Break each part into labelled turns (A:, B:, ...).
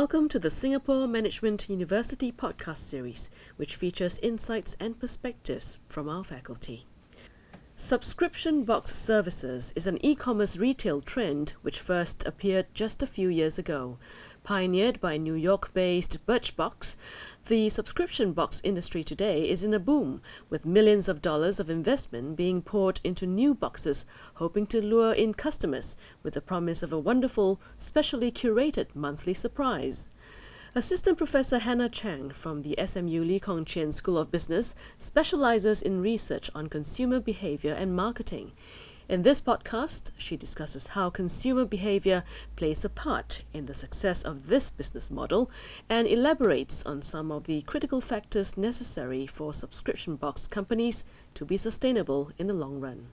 A: Welcome to the Singapore Management University podcast series, which features insights and perspectives from our faculty. Subscription box services is an e commerce retail trend which first appeared just a few years ago. Pioneered by New York based Birchbox, the subscription box industry today is in a boom, with millions of dollars of investment being poured into new boxes, hoping to lure in customers with the promise of a wonderful, specially curated monthly surprise. Assistant Professor Hannah Chang from the SMU Lee Kong Chian School of Business specializes in research on consumer behavior and marketing. In this podcast, she discusses how consumer behavior plays a part in the success of this business model and elaborates on some of the critical factors necessary for subscription box companies to be sustainable in the long run.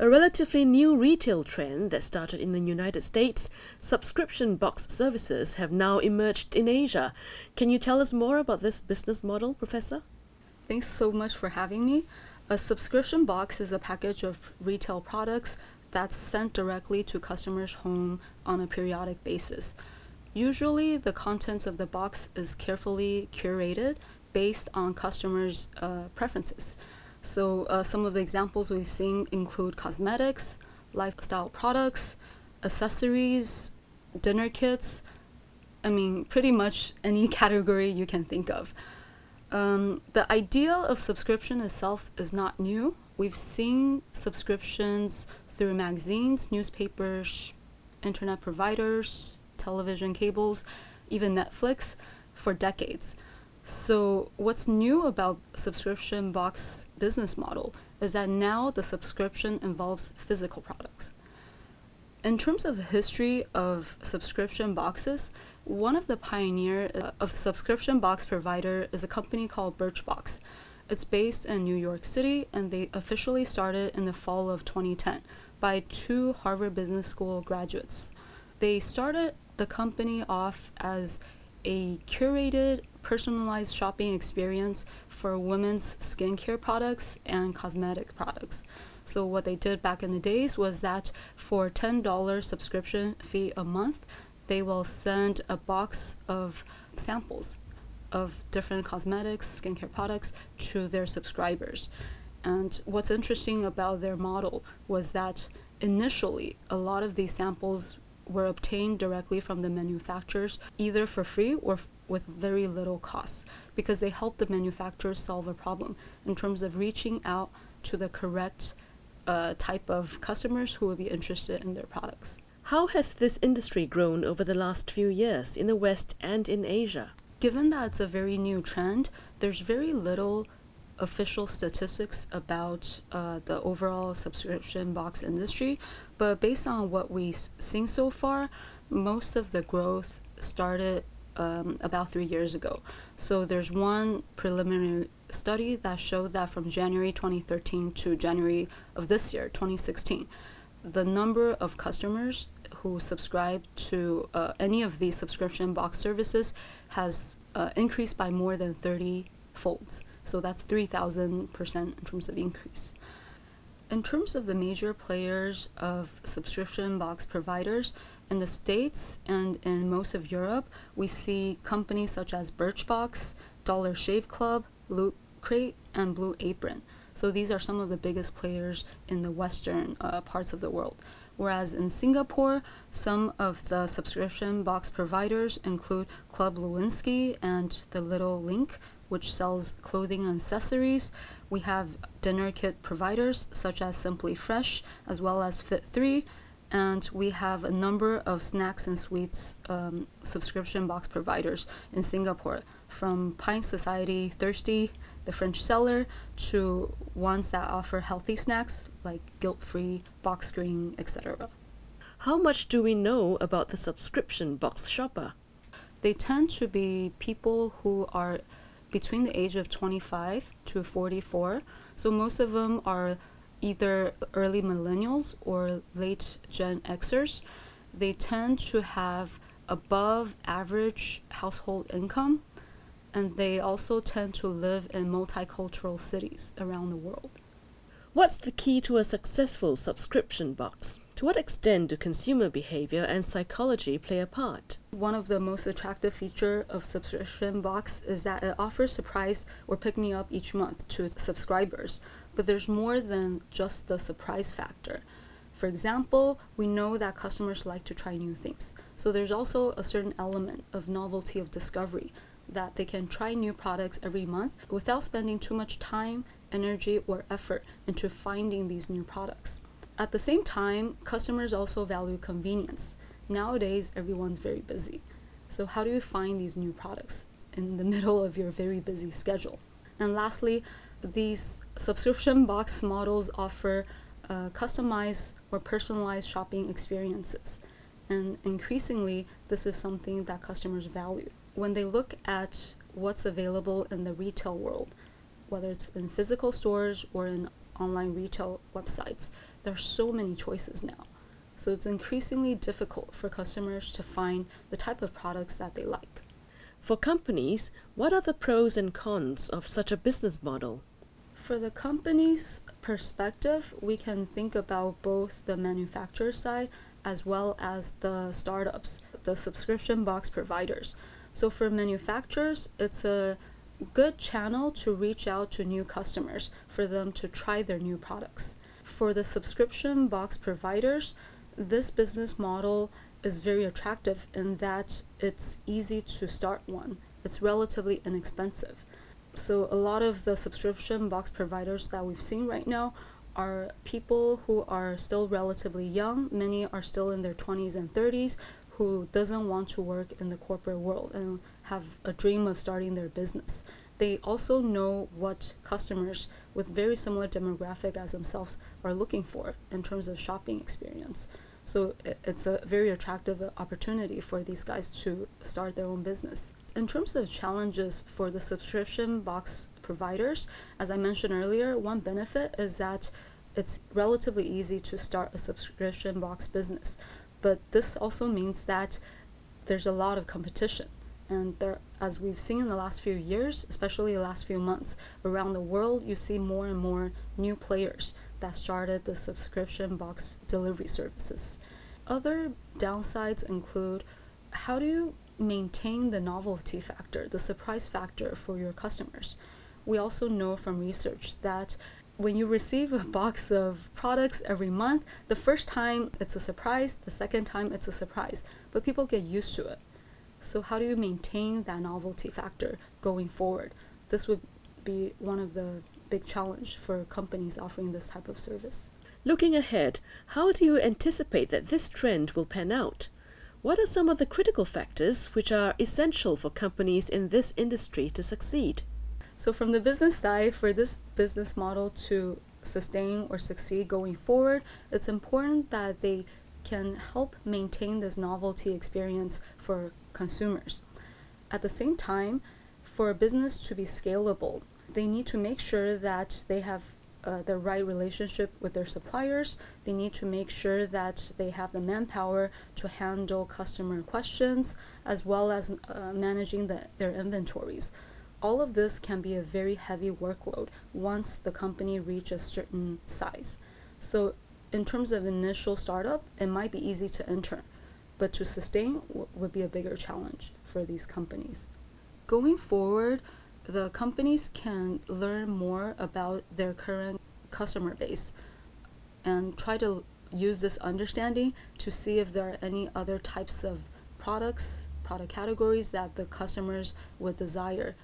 A: A relatively new retail trend that started in the United States, subscription box services have now emerged in Asia. Can you tell us more about this business model, Professor?
B: Thanks so much for having me. A subscription box is a package of retail products that's sent directly to customers' home on a periodic basis. Usually, the contents of the box is carefully curated based on customers' uh, preferences. So, uh, some of the examples we've seen include cosmetics, lifestyle products, accessories, dinner kits. I mean, pretty much any category you can think of. Um, the idea of subscription itself is not new. We've seen subscriptions through magazines, newspapers, internet providers, television cables, even Netflix for decades. So, what's new about subscription box business model is that now the subscription involves physical products. In terms of the history of subscription boxes, one of the pioneer uh, of subscription box provider is a company called Birchbox. It's based in New York City and they officially started in the fall of 2010 by two Harvard Business School graduates. They started the company off as a curated, personalized shopping experience for women's skincare products and cosmetic products. So what they did back in the days was that for $10 subscription fee a month, they will send a box of samples of different cosmetics, skincare products to their subscribers. And what's interesting about their model was that initially a lot of these samples were obtained directly from the manufacturers, either for free or with very little cost, because they help the manufacturers solve a problem in terms of reaching out to the correct uh, type of customers who will be interested in their products.
A: How has this industry grown over the last few years in the West and in Asia?
B: Given that it's a very new trend, there's very little official statistics about uh, the overall subscription box industry, but based on what we've seen so far, most of the growth started um, about three years ago. So there's one preliminary study that showed that from January 2013 to January of this year, 2016, the number of customers who subscribe to uh, any of these subscription box services has uh, increased by more than 30 folds. So that's 3,000% in terms of increase. In terms of the major players of subscription box providers, in the States and in most of Europe, we see companies such as Birchbox, Dollar Shave Club, Loot Crate, and Blue Apron. So these are some of the biggest players in the Western uh, parts of the world. Whereas in Singapore, some of the subscription box providers include Club Lewinsky and The Little Link, which sells clothing and accessories. We have dinner kit providers such as Simply Fresh, as well as Fit3. And we have a number of snacks and sweets um, subscription box providers in Singapore, from Pint Society, Thirsty, the French Cellar, to ones that offer healthy snacks like guilt free, Boxgreen, etc.
A: How much do we know about the subscription box shopper?
B: They tend to be people who are between the age of 25 to 44. So most of them are either early millennials or late Gen Xers. They tend to have above average household income and they also tend to live in multicultural cities around the world.
A: What's the key to a successful subscription box? To what extent do consumer behavior and psychology play a part?
B: One of the most attractive feature of subscription box is that it offers surprise or pick me up each month to subscribers. But there's more than just the surprise factor. For example, we know that customers like to try new things. So there's also a certain element of novelty of discovery that they can try new products every month without spending too much time, energy, or effort into finding these new products. At the same time, customers also value convenience. Nowadays, everyone's very busy. So, how do you find these new products in the middle of your very busy schedule? And lastly, these subscription box models offer uh, customized or personalized shopping experiences. And increasingly, this is something that customers value. When they look at what's available in the retail world, whether it's in physical stores or in online retail websites, there are so many choices now. So it's increasingly difficult for customers to find the type of products that they like.
A: For companies, what are the pros and cons of such a business model?
B: For the company's perspective, we can think about both the manufacturer side as well as the startups, the subscription box providers. So for manufacturers, it's a good channel to reach out to new customers for them to try their new products. For the subscription box providers, this business model is very attractive in that it's easy to start one. It's relatively inexpensive so a lot of the subscription box providers that we've seen right now are people who are still relatively young many are still in their 20s and 30s who doesn't want to work in the corporate world and have a dream of starting their business. They also know what customers with very similar demographic as themselves are looking for in terms of shopping experience. So it's a very attractive opportunity for these guys to start their own business. In terms of challenges for the subscription box providers, as I mentioned earlier, one benefit is that it's relatively easy to start a subscription box business. But this also means that there's a lot of competition. And there, as we've seen in the last few years, especially the last few months, around the world, you see more and more new players that started the subscription box delivery services. Other downsides include how do you maintain the novelty factor, the surprise factor for your customers. We also know from research that when you receive a box of products every month, the first time it's a surprise, the second time it's a surprise, but people get used to it. So, how do you maintain that novelty factor going forward? This would be one of the big challenge for companies offering this type of service.
A: Looking ahead, how do you anticipate that this trend will pan out? What are some of the critical factors which are essential for companies in this industry to succeed?
B: So, from the business side, for this business model to sustain or succeed going forward, it's important that they can help maintain this novelty experience for consumers. At the same time, for a business to be scalable, they need to make sure that they have uh, the right relationship with their suppliers. They need to make sure that they have the manpower to handle customer questions as well as uh, managing the, their inventories. All of this can be a very heavy workload once the company reaches a certain size. So, in terms of initial startup, it might be easy to enter, but to sustain w- would be a bigger challenge for these companies. Going forward, the companies can learn more about their current customer base and try to use this understanding to see if there are any other types of products, product categories that the customers would desire.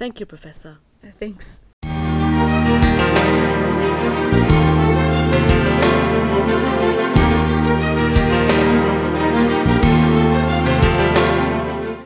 A: Thank you, Professor.
B: Uh, thanks.